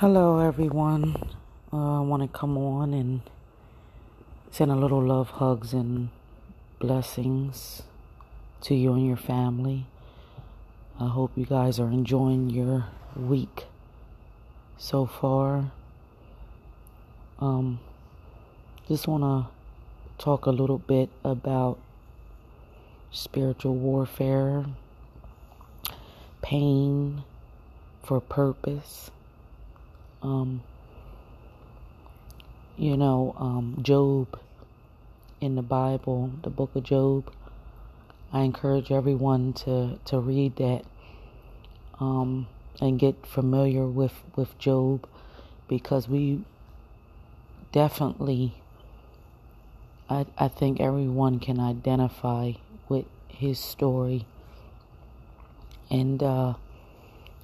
Hello, everyone. Uh, I want to come on and send a little love, hugs, and blessings to you and your family. I hope you guys are enjoying your week so far. Um, just want to talk a little bit about spiritual warfare, pain for purpose um, you know, um, Job in the Bible, the book of Job. I encourage everyone to, to read that um, and get familiar with, with Job because we definitely, I, I think everyone can identify with his story. And, uh,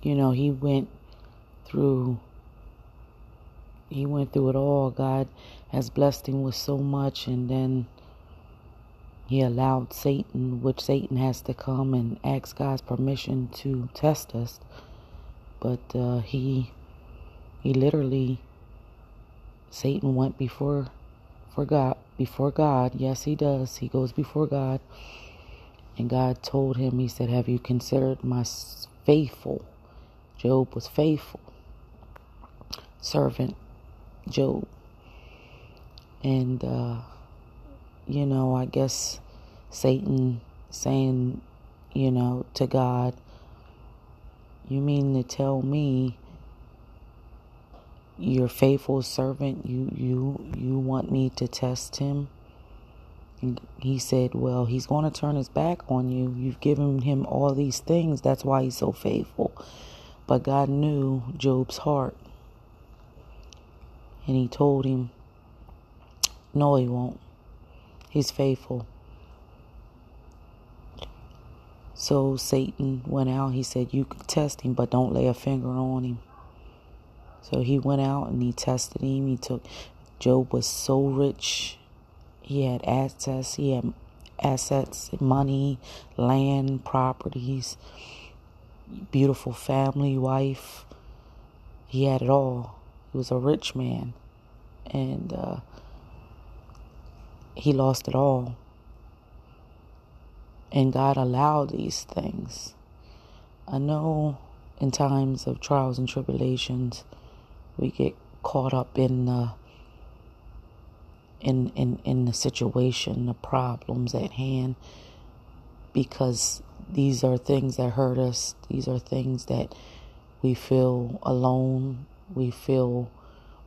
you know, he went through he went through it all. God has blessed him with so much, and then he allowed Satan, which Satan has to come and ask God's permission to test us. But uh, he, he literally, Satan went before, for God, before God. Yes, he does. He goes before God, and God told him. He said, "Have you considered my faithful?" Job was faithful servant Job. And, uh, you know, I guess Satan saying, you know, to God, you mean to tell me your faithful servant, you, you, you want me to test him? And he said, Well, he's going to turn his back on you. You've given him all these things. That's why he's so faithful. But God knew Job's heart. And he told him, No, he won't. He's faithful. So Satan went out. He said, You can test him, but don't lay a finger on him. So he went out and he tested him. He took, Job was so rich. He had assets. He had assets, money, land, properties, beautiful family, wife. He had it all. He was a rich man, and uh, he lost it all. And God allowed these things. I know in times of trials and tribulations, we get caught up in the in in in the situation, the problems at hand, because these are things that hurt us. These are things that we feel alone we feel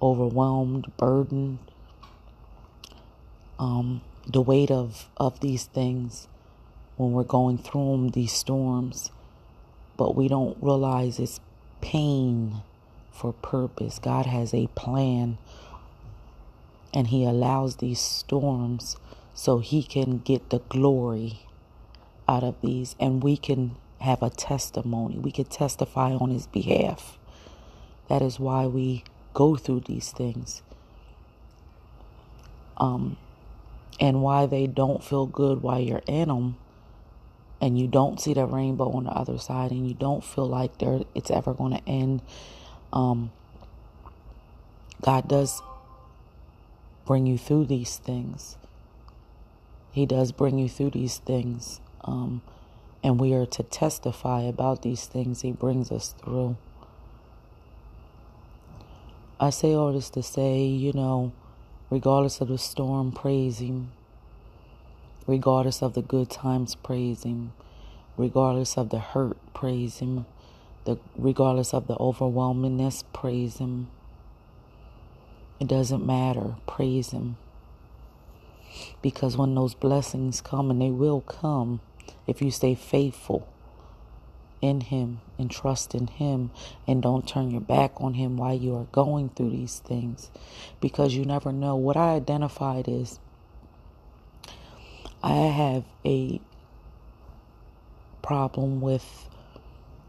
overwhelmed, burdened. Um, the weight of, of these things when we're going through them, these storms, but we don't realize it's pain for purpose. God has a plan, and He allows these storms so He can get the glory out of these, and we can have a testimony. We can testify on His behalf. That is why we go through these things. Um, and why they don't feel good while you're in them and you don't see the rainbow on the other side and you don't feel like there it's ever going to end um, god does bring you through these things he does bring you through these things um, and we are to testify about these things he brings us through I say all this to say, you know, regardless of the storm, praise Him. Regardless of the good times, praise Him. Regardless of the hurt, praise Him. The, regardless of the overwhelmingness, praise Him. It doesn't matter, praise Him. Because when those blessings come, and they will come if you stay faithful in Him and trust in Him and don't turn your back on Him while you are going through these things because you never know. What I identified is I have a problem with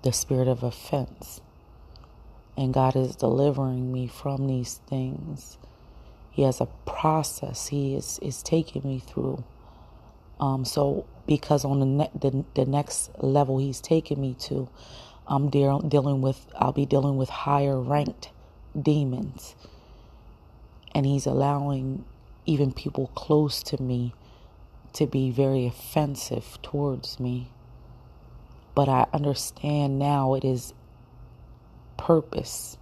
the spirit of offense, and God is delivering me from these things. He has a process He is, is taking me through. Um, so because on the, ne- the the next level he's taking me to, I'm de- dealing with I'll be dealing with higher ranked demons. And He's allowing even people close to me to be very offensive towards me. But I understand now it is purpose.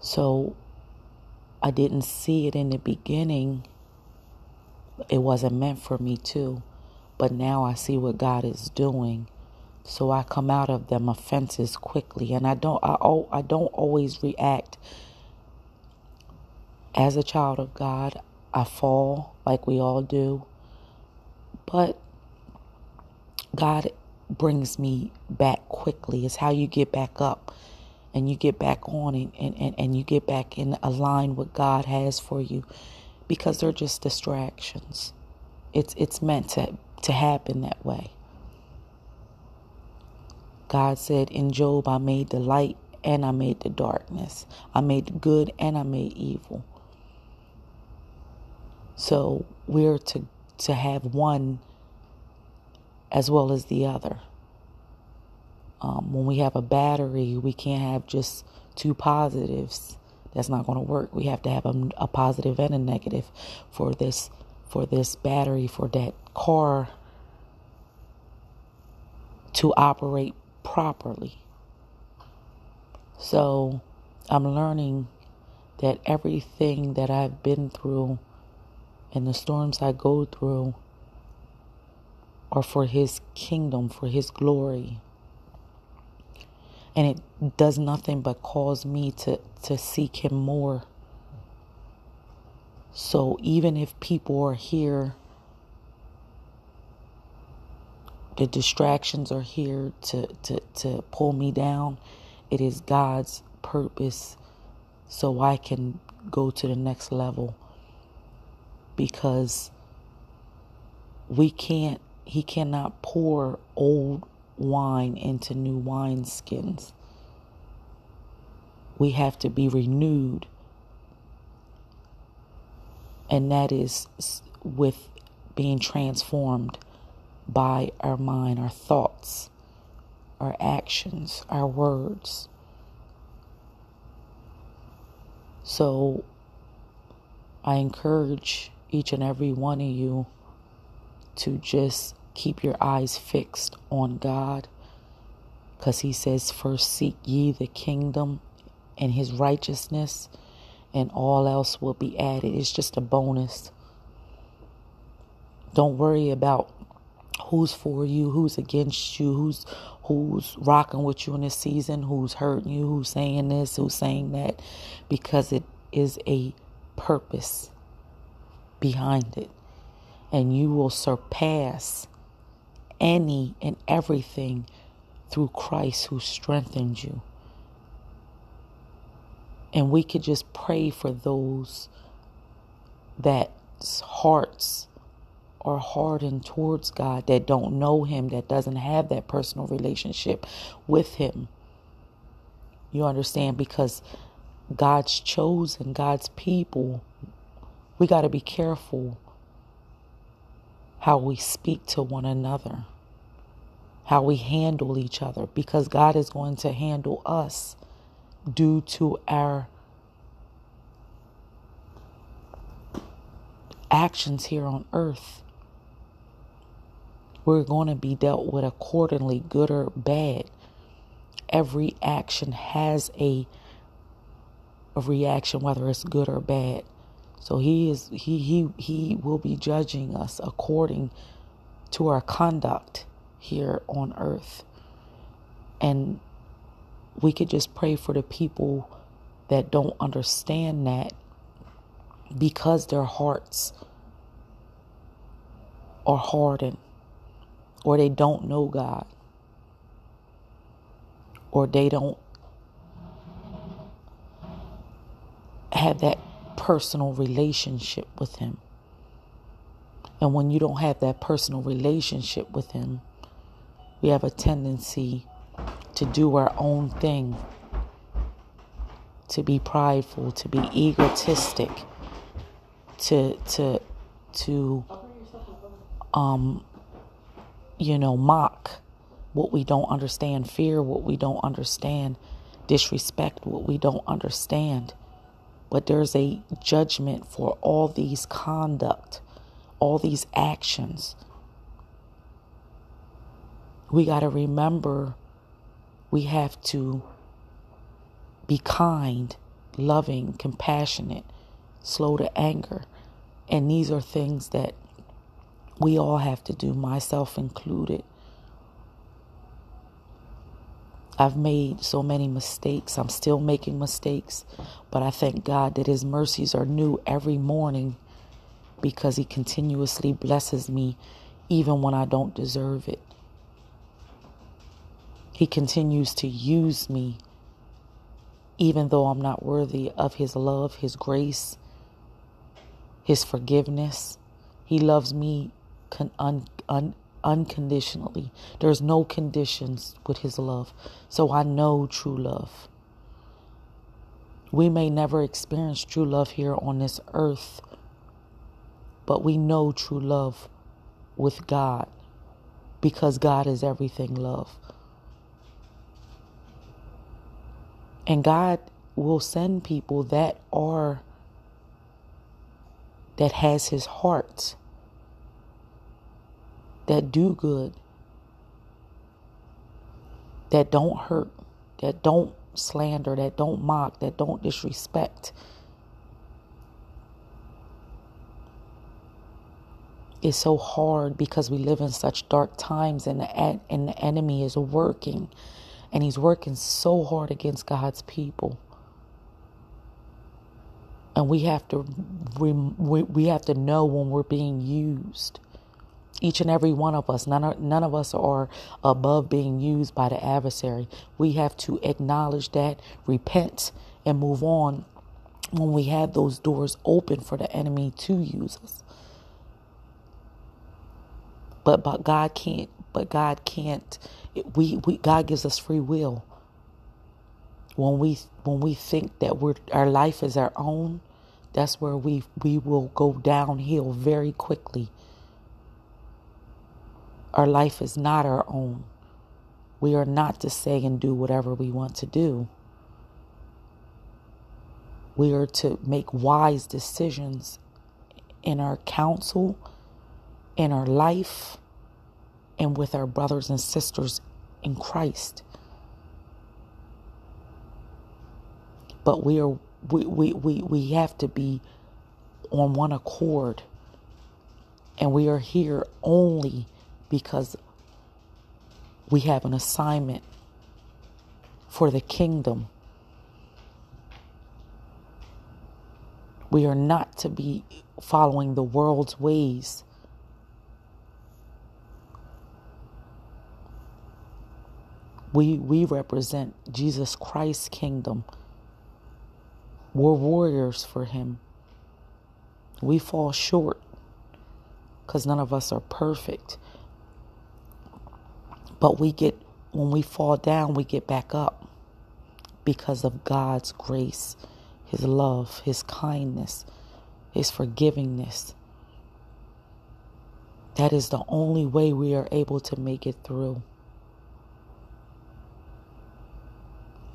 So I didn't see it in the beginning. It wasn't meant for me to. But now I see what God is doing. So I come out of them offenses quickly and I don't I I don't always react as a child of God. I fall like we all do. But God brings me back quickly. It's how you get back up and you get back on and, and, and you get back in a line what God has for you because they're just distractions. It's it's meant to to happen that way. God said in Job, I made the light and I made the darkness. I made good and I made evil. So we're to to have one as well as the other. Um, when we have a battery, we can't have just two positives. That's not going to work. We have to have a, a positive and a negative for this for this battery for that car to operate properly. So I'm learning that everything that I've been through and the storms I go through are for His kingdom, for His glory. And it does nothing but cause me to, to seek Him more. So even if people are here, the distractions are here to, to, to pull me down. It is God's purpose so I can go to the next level because we can't he cannot pour old wine into new wineskins. We have to be renewed. And that is with being transformed by our mind, our thoughts, our actions, our words. So I encourage each and every one of you to just keep your eyes fixed on God because he says, First seek ye the kingdom and his righteousness, and all else will be added. It's just a bonus. Don't worry about who's for you, who's against you, who's who's rocking with you in this season, who's hurting you, who's saying this, who's saying that, because it is a purpose behind it. And you will surpass any and everything through Christ who strengthens you. And we could just pray for those that hearts are hardened towards God, that don't know Him, that doesn't have that personal relationship with Him. You understand? Because God's chosen, God's people, we got to be careful how we speak to one another, how we handle each other, because God is going to handle us due to our actions here on earth. We're going to be dealt with accordingly, good or bad. Every action has a, a reaction, whether it's good or bad. So he is he he he will be judging us according to our conduct here on earth. And we could just pray for the people that don't understand that because their hearts are hardened or they don't know God or they don't have that personal relationship with Him. And when you don't have that personal relationship with Him, we have a tendency to do our own thing, to be prideful, to be egotistic, to to to um you know mock what we don't understand, fear what we don't understand, disrespect what we don't understand. But there's a judgment for all these conduct, all these actions. We got to remember we have to be kind, loving, compassionate, slow to anger. And these are things that we all have to do, myself included. I've made so many mistakes. I'm still making mistakes, but I thank God that His mercies are new every morning because He continuously blesses me even when I don't deserve it. He continues to use me even though I'm not worthy of His love, His grace, His forgiveness. He loves me un- un- unconditionally. There's no conditions with his love. So I know true love. We may never experience true love here on this earth, but we know true love with God because God is everything love. And God will send people that are that has his heart that do good, that don't hurt, that don't slander, that don't mock, that don't disrespect. It's so hard because we live in such dark times and the, and the enemy is working and he's working so hard against God's people. And we have to we, we have to know when we're being used. Each and every one of us, none of, none of us are above being used by the adversary. We have to acknowledge that, repent, and move on when we have those doors open for the enemy to use us. But but God can't. But God can't. We, we God gives us free will. When we when we think that we're our life is our own, that's where we we will go downhill very quickly our life is not our own. We are not to say and do whatever we want to do. We are to make wise decisions in our counsel, in our life, and with our brothers and sisters in Christ. But we are we, we, we, we have to be on one accord. And we are here only because we have an assignment for the kingdom. We are not to be following the world's ways. We, we represent Jesus Christ's kingdom. We're warriors for Him. We fall short because none of us are perfect. But we get, when we fall down, we get back up because of God's grace, His love, His kindness, His forgivingness. That is the only way we are able to make it through.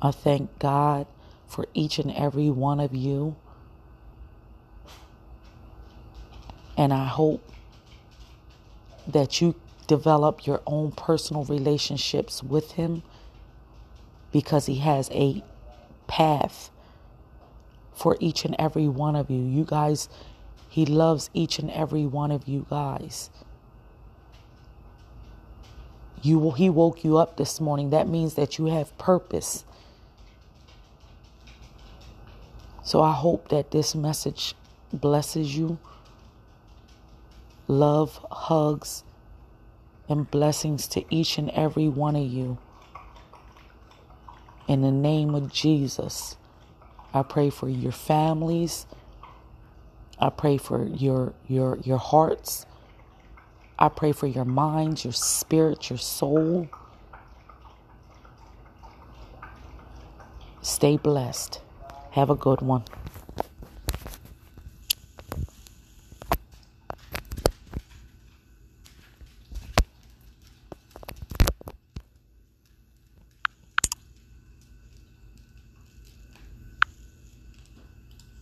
I thank God for each and every one of you. And I hope that you develop your own personal relationships with Him because He has a path for each and every one of you. You guys, He loves each and every one of you guys. You, he woke you up this morning. That means that you have purpose. So I hope that this message blesses you. Love, hugs, and blessings to each and every one of you. In the name of Jesus, I pray for your families. I pray for your your your hearts. I pray for your minds, your spirit, your soul. Stay blessed. Have a good one.